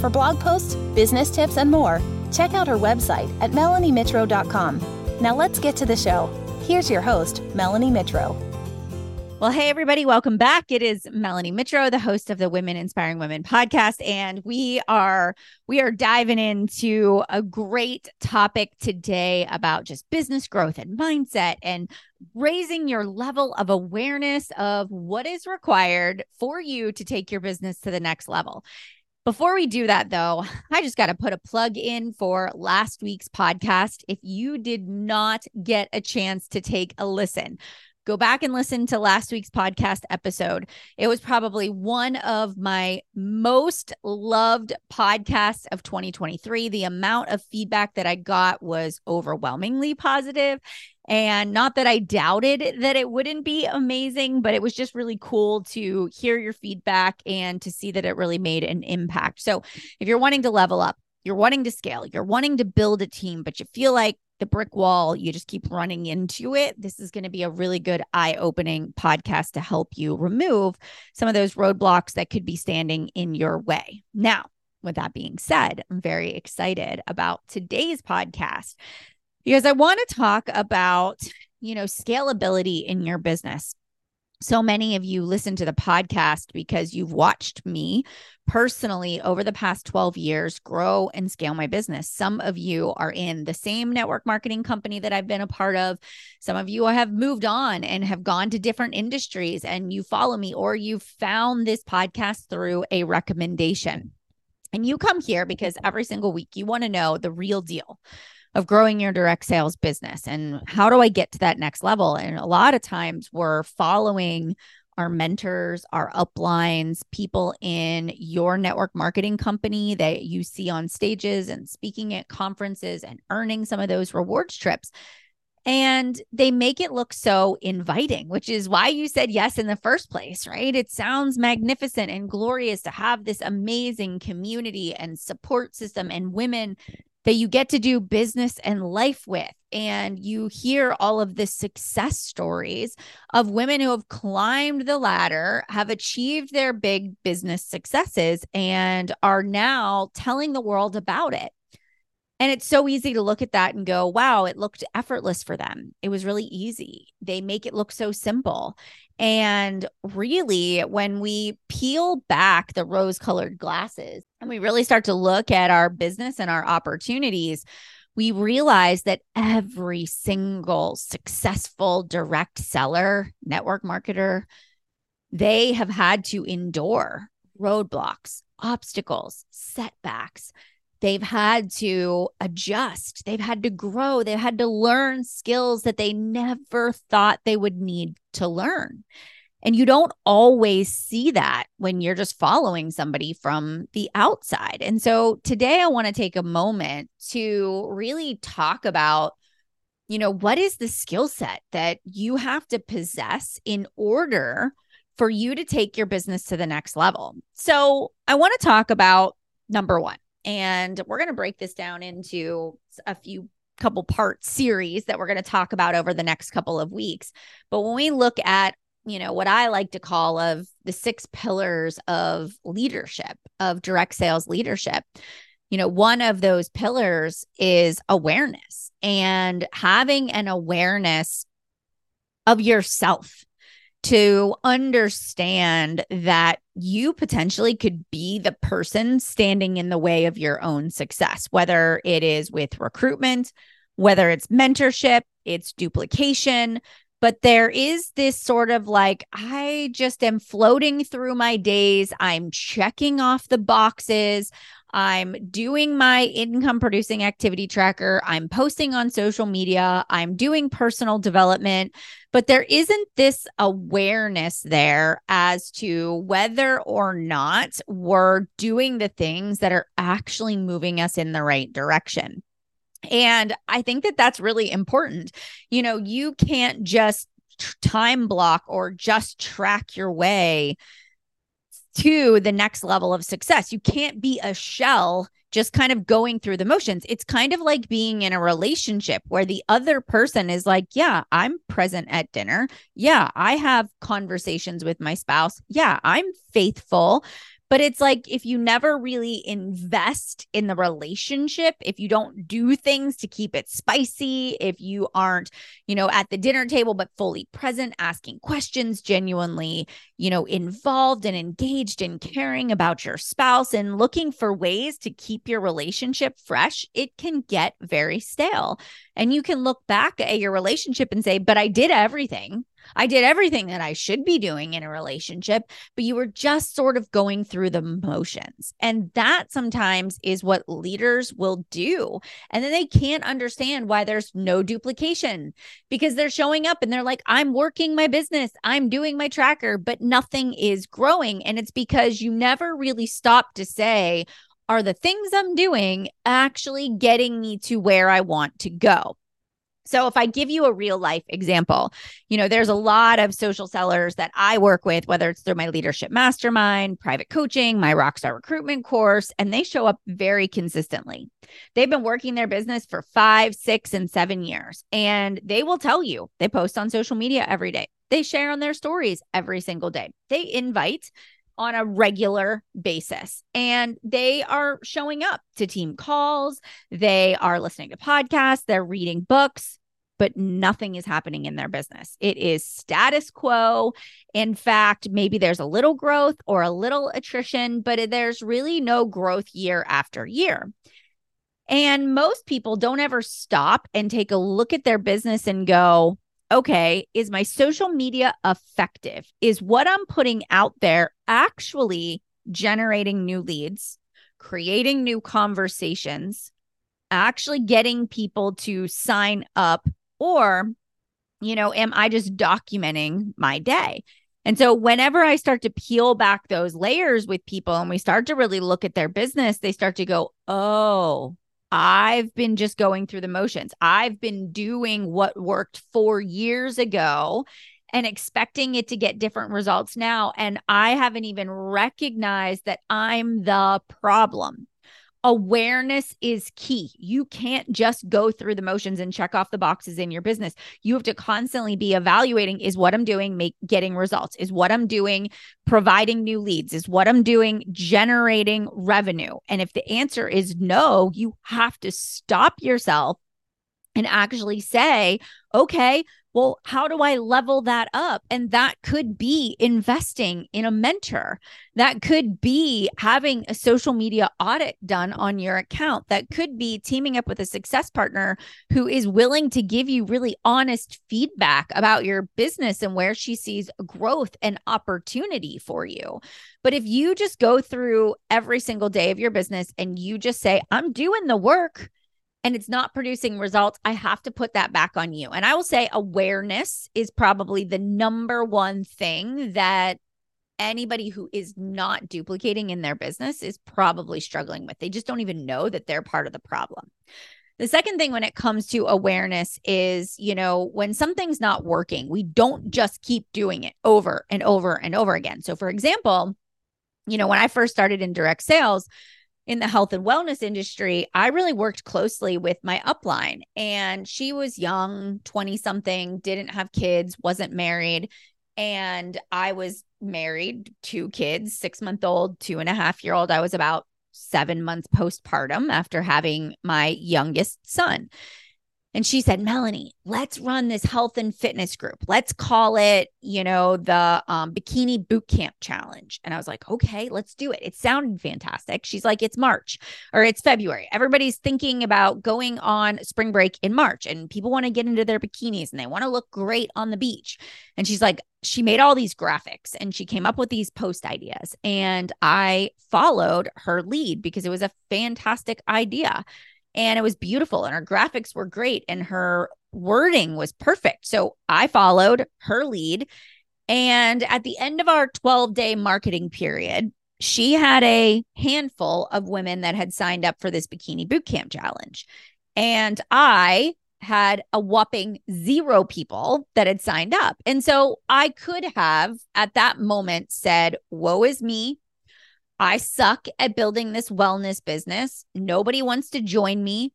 For blog posts, business tips, and more, check out her website at melaniemitro.com. Now let's get to the show. Here's your host, Melanie Mitro. Well, hey, everybody, welcome back. It is Melanie Mitro, the host of the Women Inspiring Women podcast. And we are we are diving into a great topic today about just business growth and mindset and raising your level of awareness of what is required for you to take your business to the next level. Before we do that, though, I just got to put a plug in for last week's podcast. If you did not get a chance to take a listen, go back and listen to last week's podcast episode. It was probably one of my most loved podcasts of 2023. The amount of feedback that I got was overwhelmingly positive. And not that I doubted that it wouldn't be amazing, but it was just really cool to hear your feedback and to see that it really made an impact. So if you're wanting to level up, you're wanting to scale, you're wanting to build a team, but you feel like the brick wall, you just keep running into it. This is going to be a really good eye opening podcast to help you remove some of those roadblocks that could be standing in your way. Now, with that being said, I'm very excited about today's podcast because I want to talk about, you know, scalability in your business so many of you listen to the podcast because you've watched me personally over the past 12 years grow and scale my business. Some of you are in the same network marketing company that I've been a part of. Some of you have moved on and have gone to different industries and you follow me or you found this podcast through a recommendation. And you come here because every single week you want to know the real deal of growing your direct sales business and how do I get to that next level? And a lot of times we're following our mentors, our uplines, people in your network marketing company that you see on stages and speaking at conferences and earning some of those rewards trips. And they make it look so inviting, which is why you said yes in the first place, right? It sounds magnificent and glorious to have this amazing community and support system and women that you get to do business and life with. And you hear all of the success stories of women who have climbed the ladder, have achieved their big business successes, and are now telling the world about it. And it's so easy to look at that and go, wow, it looked effortless for them. It was really easy. They make it look so simple. And really, when we peel back the rose colored glasses and we really start to look at our business and our opportunities, we realize that every single successful direct seller, network marketer, they have had to endure roadblocks, obstacles, setbacks They've had to adjust. They've had to grow. They've had to learn skills that they never thought they would need to learn. And you don't always see that when you're just following somebody from the outside. And so today I want to take a moment to really talk about you know, what is the skill set that you have to possess in order for you to take your business to the next level? So, I want to talk about number 1 and we're going to break this down into a few couple part series that we're going to talk about over the next couple of weeks. But when we look at, you know, what I like to call of the six pillars of leadership, of direct sales leadership, you know, one of those pillars is awareness and having an awareness of yourself to understand that you potentially could be the person standing in the way of your own success, whether it is with recruitment, whether it's mentorship, it's duplication. But there is this sort of like, I just am floating through my days. I'm checking off the boxes. I'm doing my income producing activity tracker. I'm posting on social media. I'm doing personal development. But there isn't this awareness there as to whether or not we're doing the things that are actually moving us in the right direction. And I think that that's really important. You know, you can't just time block or just track your way to the next level of success. You can't be a shell just kind of going through the motions. It's kind of like being in a relationship where the other person is like, Yeah, I'm present at dinner. Yeah, I have conversations with my spouse. Yeah, I'm faithful. But it's like if you never really invest in the relationship, if you don't do things to keep it spicy, if you aren't, you know, at the dinner table, but fully present, asking questions, genuinely, you know, involved and engaged and caring about your spouse and looking for ways to keep your relationship fresh, it can get very stale. And you can look back at your relationship and say, but I did everything. I did everything that I should be doing in a relationship, but you were just sort of going through the motions. And that sometimes is what leaders will do. And then they can't understand why there's no duplication because they're showing up and they're like, I'm working my business, I'm doing my tracker, but nothing is growing. And it's because you never really stop to say, are the things I'm doing actually getting me to where I want to go? So, if I give you a real life example, you know, there's a lot of social sellers that I work with, whether it's through my leadership mastermind, private coaching, my rockstar recruitment course, and they show up very consistently. They've been working their business for five, six, and seven years, and they will tell you they post on social media every day. They share on their stories every single day. They invite on a regular basis. And they are showing up to team calls, they are listening to podcasts, they're reading books, but nothing is happening in their business. It is status quo. In fact, maybe there's a little growth or a little attrition, but there's really no growth year after year. And most people don't ever stop and take a look at their business and go, okay, is my social media effective? Is what I'm putting out there actually generating new leads, creating new conversations, actually getting people to sign up? Or, you know, am I just documenting my day? And so, whenever I start to peel back those layers with people and we start to really look at their business, they start to go, oh, I've been just going through the motions. I've been doing what worked four years ago and expecting it to get different results now. And I haven't even recognized that I'm the problem awareness is key. You can't just go through the motions and check off the boxes in your business. You have to constantly be evaluating is what I'm doing make getting results? Is what I'm doing providing new leads? Is what I'm doing generating revenue? And if the answer is no, you have to stop yourself and actually say, okay, well, how do I level that up? And that could be investing in a mentor. That could be having a social media audit done on your account. That could be teaming up with a success partner who is willing to give you really honest feedback about your business and where she sees growth and opportunity for you. But if you just go through every single day of your business and you just say, I'm doing the work, and it's not producing results, I have to put that back on you. And I will say awareness is probably the number one thing that anybody who is not duplicating in their business is probably struggling with. They just don't even know that they're part of the problem. The second thing when it comes to awareness is, you know, when something's not working, we don't just keep doing it over and over and over again. So, for example, you know, when I first started in direct sales, in the health and wellness industry, I really worked closely with my upline. And she was young, 20 something, didn't have kids, wasn't married. And I was married, two kids, six month old, two and a half year old. I was about seven months postpartum after having my youngest son. And she said, Melanie, let's run this health and fitness group. Let's call it, you know, the um, Bikini Boot Camp Challenge. And I was like, okay, let's do it. It sounded fantastic. She's like, it's March or it's February. Everybody's thinking about going on spring break in March and people want to get into their bikinis and they want to look great on the beach. And she's like, she made all these graphics and she came up with these post ideas. And I followed her lead because it was a fantastic idea and it was beautiful and her graphics were great and her wording was perfect. So I followed her lead. And at the end of our 12 day marketing period, she had a handful of women that had signed up for this bikini boot camp challenge. And I had a whopping zero people that had signed up. And so I could have at that moment said, Woe is me. I suck at building this wellness business. Nobody wants to join me.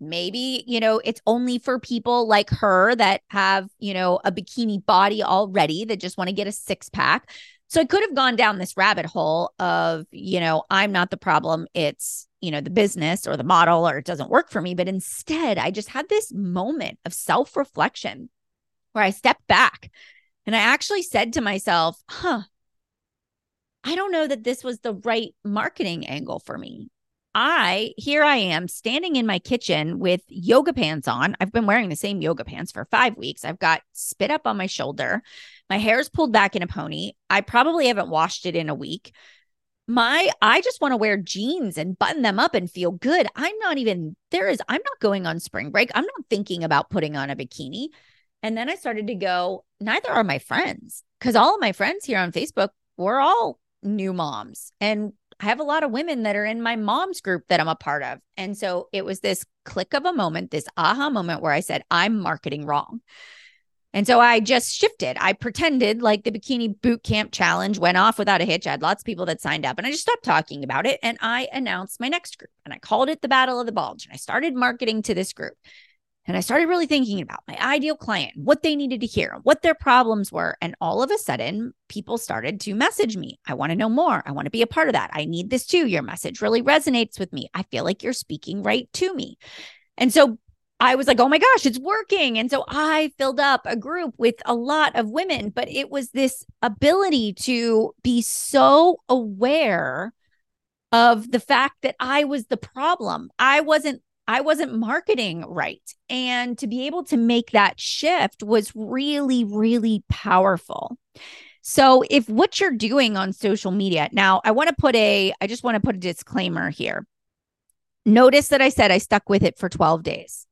Maybe, you know, it's only for people like her that have, you know, a bikini body already that just want to get a six pack. So I could have gone down this rabbit hole of, you know, I'm not the problem. It's, you know, the business or the model or it doesn't work for me. But instead, I just had this moment of self reflection where I stepped back and I actually said to myself, huh, I don't know that this was the right marketing angle for me. I, here I am standing in my kitchen with yoga pants on. I've been wearing the same yoga pants for five weeks. I've got spit up on my shoulder. My hair's pulled back in a pony. I probably haven't washed it in a week. My, I just want to wear jeans and button them up and feel good. I'm not even, there is, I'm not going on spring break. I'm not thinking about putting on a bikini. And then I started to go, neither are my friends. Cause all of my friends here on Facebook, we're all new moms. And I have a lot of women that are in my mom's group that I'm a part of. And so it was this click of a moment, this aha moment where I said, I'm marketing wrong. And so I just shifted. I pretended like the bikini boot camp challenge went off without a hitch. I had lots of people that signed up and I just stopped talking about it. And I announced my next group and I called it the Battle of the Bulge. And I started marketing to this group. And I started really thinking about my ideal client, what they needed to hear, what their problems were. And all of a sudden, people started to message me. I want to know more. I want to be a part of that. I need this too. Your message really resonates with me. I feel like you're speaking right to me. And so I was like, oh my gosh, it's working. And so I filled up a group with a lot of women, but it was this ability to be so aware of the fact that I was the problem. I wasn't I wasn't marketing right. And to be able to make that shift was really, really powerful. So, if what you're doing on social media, now I want to put a, I just want to put a disclaimer here. Notice that I said I stuck with it for 12 days.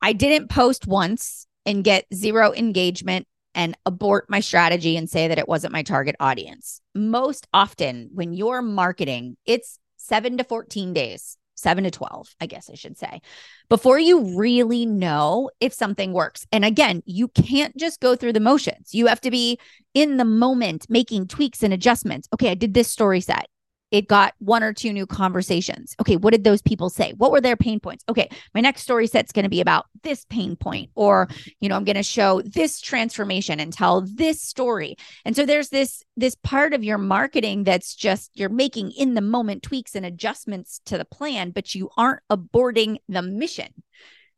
I didn't post once and get zero engagement and abort my strategy and say that it wasn't my target audience. Most often, when you're marketing, it's seven to 14 days seven to 12, I guess I should say, before you really know if something works. And again, you can't just go through the motions. You have to be in the moment making tweaks and adjustments. Okay, I did this story set it got one or two new conversations. Okay, what did those people say? What were their pain points? Okay, my next story set's going to be about this pain point, or you know, I'm going to show this transformation and tell this story. And so there's this this part of your marketing that's just you're making in the moment tweaks and adjustments to the plan, but you aren't aborting the mission.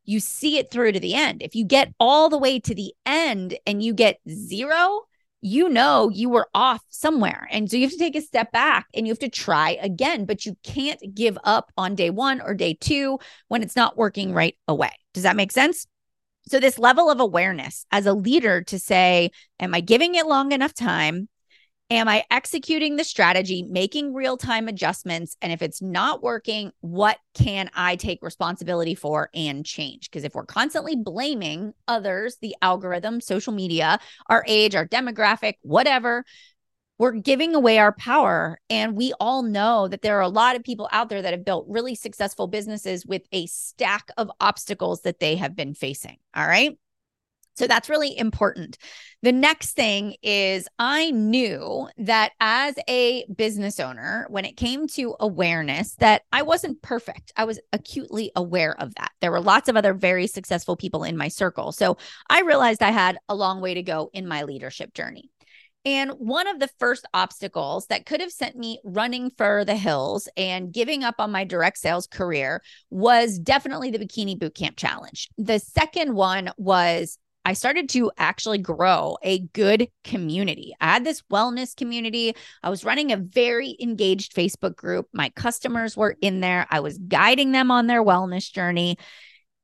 You see it through to the end. If you get all the way to the end and you get zero, you know you were off somewhere. And so you have to take a step back and you have to try again, but you can't give up on day one or day two when it's not working right away. Does that make sense? So, this level of awareness as a leader to say, Am I giving it long enough time? Am I executing the strategy, making real time adjustments? And if it's not working, what can I take responsibility for and change? Because if we're constantly blaming others, the algorithm, social media, our age, our demographic, whatever, we're giving away our power. And we all know that there are a lot of people out there that have built really successful businesses with a stack of obstacles that they have been facing. All right. So that's really important. The next thing is I knew that as a business owner, when it came to awareness, that I wasn't perfect. I was acutely aware of that. There were lots of other very successful people in my circle. So I realized I had a long way to go in my leadership journey. And one of the first obstacles that could have sent me running for the hills and giving up on my direct sales career was definitely the Bikini Bootcamp Challenge. The second one was I started to actually grow a good community. I had this wellness community. I was running a very engaged Facebook group. My customers were in there. I was guiding them on their wellness journey.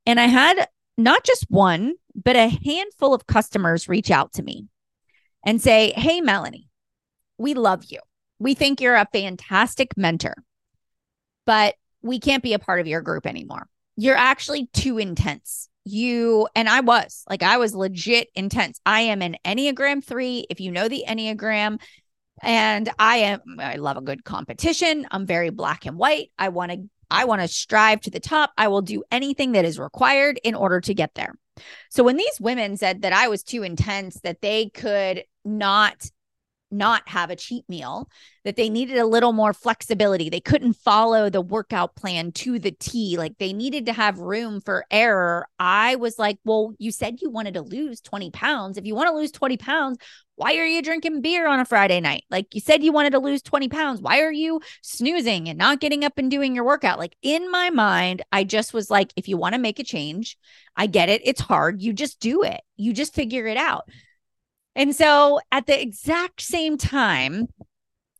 And I had not just one, but a handful of customers reach out to me and say, Hey, Melanie, we love you. We think you're a fantastic mentor, but we can't be a part of your group anymore. You're actually too intense. You and I was like, I was legit intense. I am an Enneagram three. If you know the Enneagram, and I am, I love a good competition. I'm very black and white. I want to, I want to strive to the top. I will do anything that is required in order to get there. So when these women said that I was too intense, that they could not not have a cheat meal, that they needed a little more flexibility. They couldn't follow the workout plan to the T. Like they needed to have room for error. I was like, well, you said you wanted to lose 20 pounds. If you want to lose 20 pounds, why are you drinking beer on a Friday night? Like you said, you wanted to lose 20 pounds. Why are you snoozing and not getting up and doing your workout? Like in my mind, I just was like, if you want to make a change, I get it. It's hard. You just do it, you just figure it out. And so at the exact same time,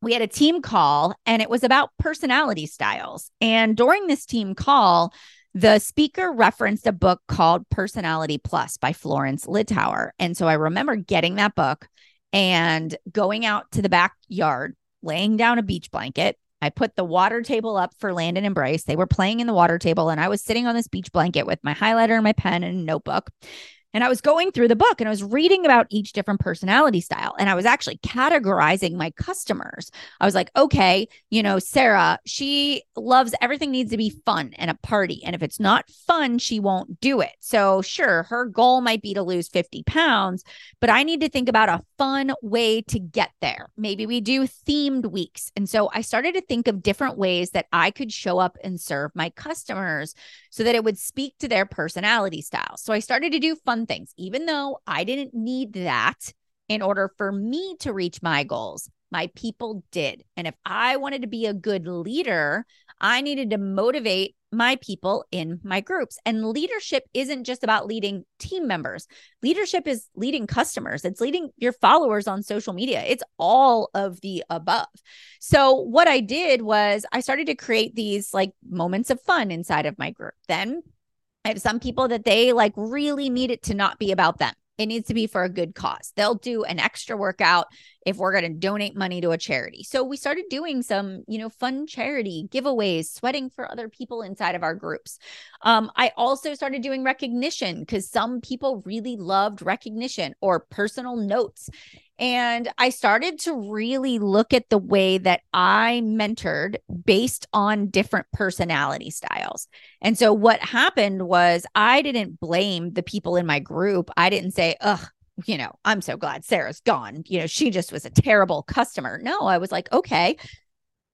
we had a team call and it was about personality styles. And during this team call, the speaker referenced a book called Personality Plus by Florence Littauer. And so I remember getting that book and going out to the backyard, laying down a beach blanket. I put the water table up for Landon and Bryce. They were playing in the water table, and I was sitting on this beach blanket with my highlighter and my pen and notebook. And I was going through the book and I was reading about each different personality style. And I was actually categorizing my customers. I was like, okay, you know, Sarah, she loves everything needs to be fun and a party. And if it's not fun, she won't do it. So, sure, her goal might be to lose 50 pounds, but I need to think about a fun way to get there. Maybe we do themed weeks. And so I started to think of different ways that I could show up and serve my customers so that it would speak to their personality style. So I started to do fun things, even though I didn't need that in order for me to reach my goals. My people did. And if I wanted to be a good leader, I needed to motivate my people in my groups. And leadership isn't just about leading team members, leadership is leading customers, it's leading your followers on social media. It's all of the above. So, what I did was I started to create these like moments of fun inside of my group. Then I have some people that they like really need it to not be about them. It needs to be for a good cause. They'll do an extra workout if we're going to donate money to a charity. So we started doing some, you know, fun charity giveaways, sweating for other people inside of our groups. Um, I also started doing recognition because some people really loved recognition or personal notes. And I started to really look at the way that I mentored based on different personality styles. And so what happened was I didn't blame the people in my group. I didn't say, ugh, you know, I'm so glad Sarah's gone. You know, she just was a terrible customer. No, I was like, okay,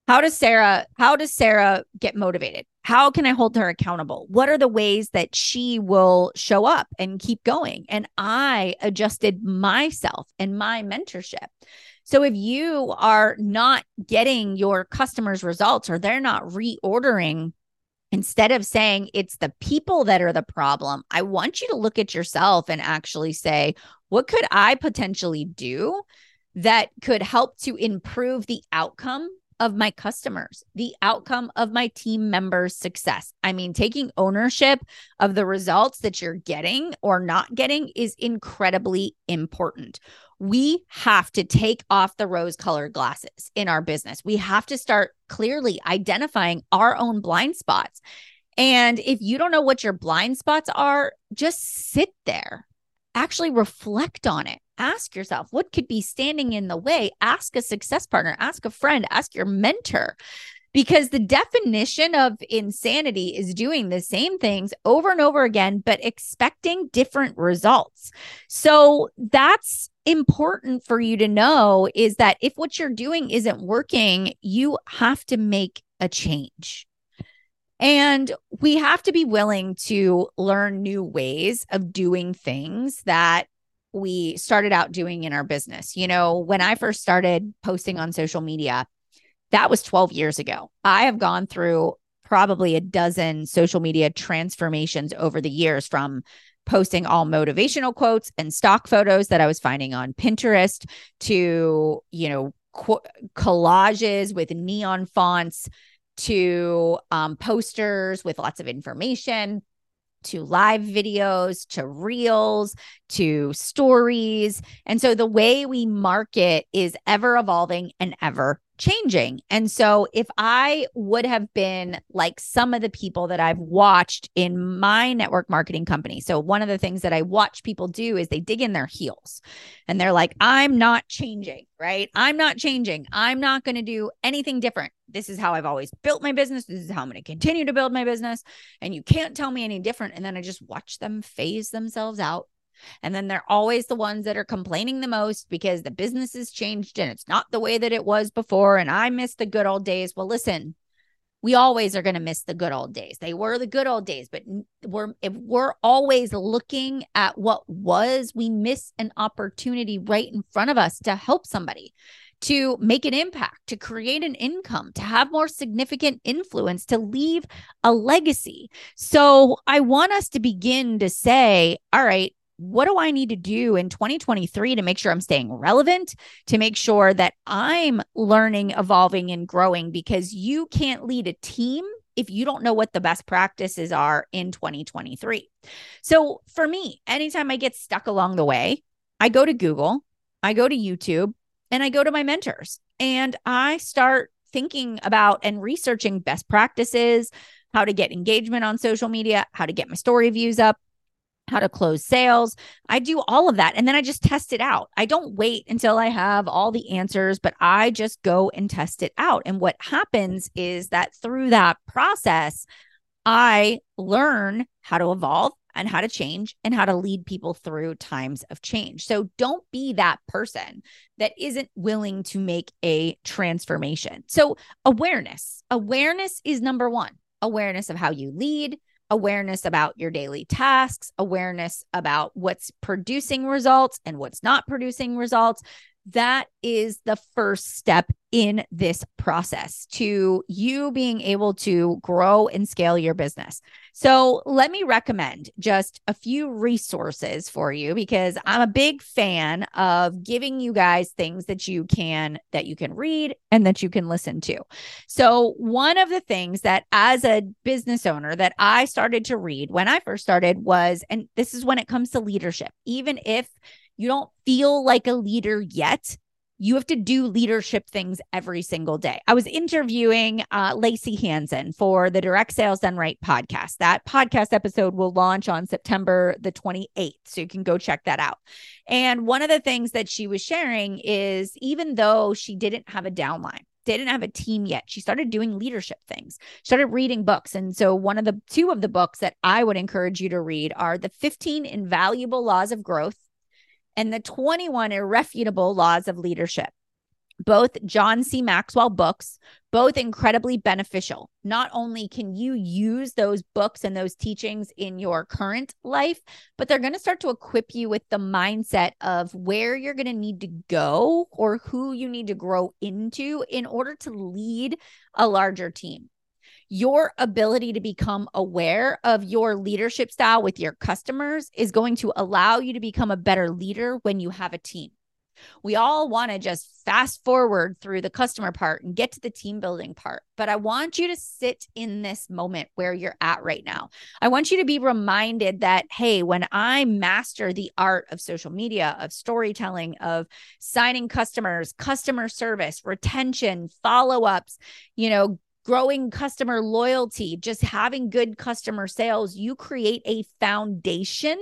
how does Sarah, how does Sarah get motivated? How can I hold her accountable? What are the ways that she will show up and keep going? And I adjusted myself and my mentorship. So if you are not getting your customers' results or they're not reordering, instead of saying it's the people that are the problem, I want you to look at yourself and actually say, what could I potentially do that could help to improve the outcome of my customers, the outcome of my team members' success. I mean, taking ownership of the results that you're getting or not getting is incredibly important. We have to take off the rose colored glasses in our business. We have to start clearly identifying our own blind spots. And if you don't know what your blind spots are, just sit there, actually reflect on it ask yourself what could be standing in the way ask a success partner ask a friend ask your mentor because the definition of insanity is doing the same things over and over again but expecting different results so that's important for you to know is that if what you're doing isn't working you have to make a change and we have to be willing to learn new ways of doing things that we started out doing in our business. You know, when I first started posting on social media, that was 12 years ago. I have gone through probably a dozen social media transformations over the years from posting all motivational quotes and stock photos that I was finding on Pinterest to, you know, qu- collages with neon fonts to um, posters with lots of information to live videos to reels to stories. And so the way we market is ever evolving and ever changing. And so if I would have been like some of the people that I've watched in my network marketing company. So one of the things that I watch people do is they dig in their heels and they're like, I'm not changing, right? I'm not changing. I'm not going to do anything different. This is how I've always built my business. This is how I'm going to continue to build my business. And you can't tell me any different. And then I just watch them phase themselves out and then they're always the ones that are complaining the most because the business has changed and it's not the way that it was before. And I miss the good old days. Well, listen, we always are going to miss the good old days. They were the good old days, but we're if we're always looking at what was, we miss an opportunity right in front of us to help somebody, to make an impact, to create an income, to have more significant influence, to leave a legacy. So, I want us to begin to say, all right, what do I need to do in 2023 to make sure I'm staying relevant, to make sure that I'm learning, evolving, and growing? Because you can't lead a team if you don't know what the best practices are in 2023. So for me, anytime I get stuck along the way, I go to Google, I go to YouTube, and I go to my mentors and I start thinking about and researching best practices, how to get engagement on social media, how to get my story views up, how to close sales. I do all of that and then I just test it out. I don't wait until I have all the answers, but I just go and test it out. And what happens is that through that process, I learn how to evolve and how to change and how to lead people through times of change. So don't be that person that isn't willing to make a transformation. So, awareness, awareness is number one awareness of how you lead, awareness about your daily tasks, awareness about what's producing results and what's not producing results. That is the first step in this process to you being able to grow and scale your business. So, let me recommend just a few resources for you because I'm a big fan of giving you guys things that you can that you can read and that you can listen to. So, one of the things that as a business owner that I started to read when I first started was and this is when it comes to leadership, even if you don't feel like a leader yet, you have to do leadership things every single day. I was interviewing uh, Lacey Hanson for the Direct Sales Done Right podcast. That podcast episode will launch on September the 28th. So you can go check that out. And one of the things that she was sharing is even though she didn't have a downline, didn't have a team yet. She started doing leadership things, started reading books. And so, one of the two of the books that I would encourage you to read are The 15 Invaluable Laws of Growth and the 21 Irrefutable Laws of Leadership. Both John C. Maxwell books, both incredibly beneficial. Not only can you use those books and those teachings in your current life, but they're going to start to equip you with the mindset of where you're going to need to go or who you need to grow into in order to lead a larger team your ability to become aware of your leadership style with your customers is going to allow you to become a better leader when you have a team. We all want to just fast forward through the customer part and get to the team building part. But I want you to sit in this moment where you're at right now. I want you to be reminded that, hey, when I master the art of social media, of storytelling, of signing customers, customer service, retention, follow ups, you know, growing customer loyalty, just having good customer sales, you create a foundation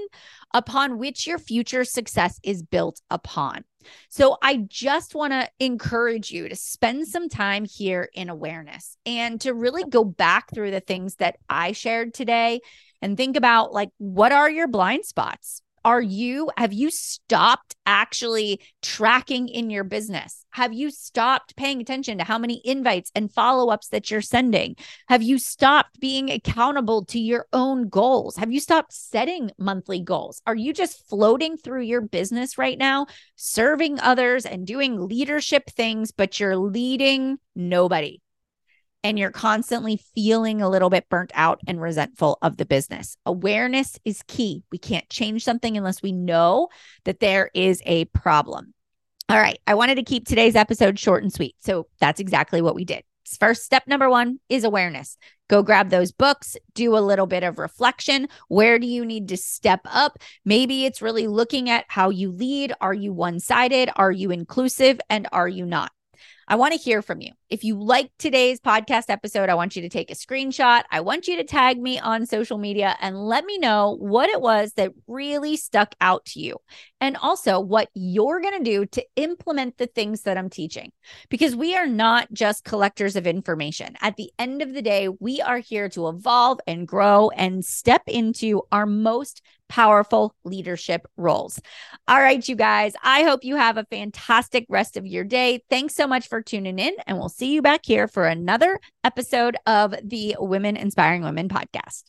upon which your future success is built upon. So, I just want to encourage you to spend some time here in awareness and to really go back through the things that I shared today and think about like, what are your blind spots? Are you, have you stopped actually tracking in your business? Have you stopped paying attention to how many invites and follow ups that you're sending? Have you stopped being accountable to your own goals? Have you stopped setting monthly goals? Are you just floating through your business right now, serving others and doing leadership things, but you're leading nobody? And you're constantly feeling a little bit burnt out and resentful of the business. Awareness is key. We can't change something unless we know that there is a problem. All right. I wanted to keep today's episode short and sweet. So that's exactly what we did. First step number one is awareness. Go grab those books, do a little bit of reflection. Where do you need to step up? Maybe it's really looking at how you lead. Are you one sided? Are you inclusive? And are you not? I want to hear from you. If you like today's podcast episode, I want you to take a screenshot. I want you to tag me on social media and let me know what it was that really stuck out to you. And also what you're going to do to implement the things that I'm teaching. Because we are not just collectors of information. At the end of the day, we are here to evolve and grow and step into our most powerful leadership roles. All right, you guys, I hope you have a fantastic rest of your day. Thanks so much for tuning in, and we'll see you back here for another episode of the Women Inspiring Women podcast.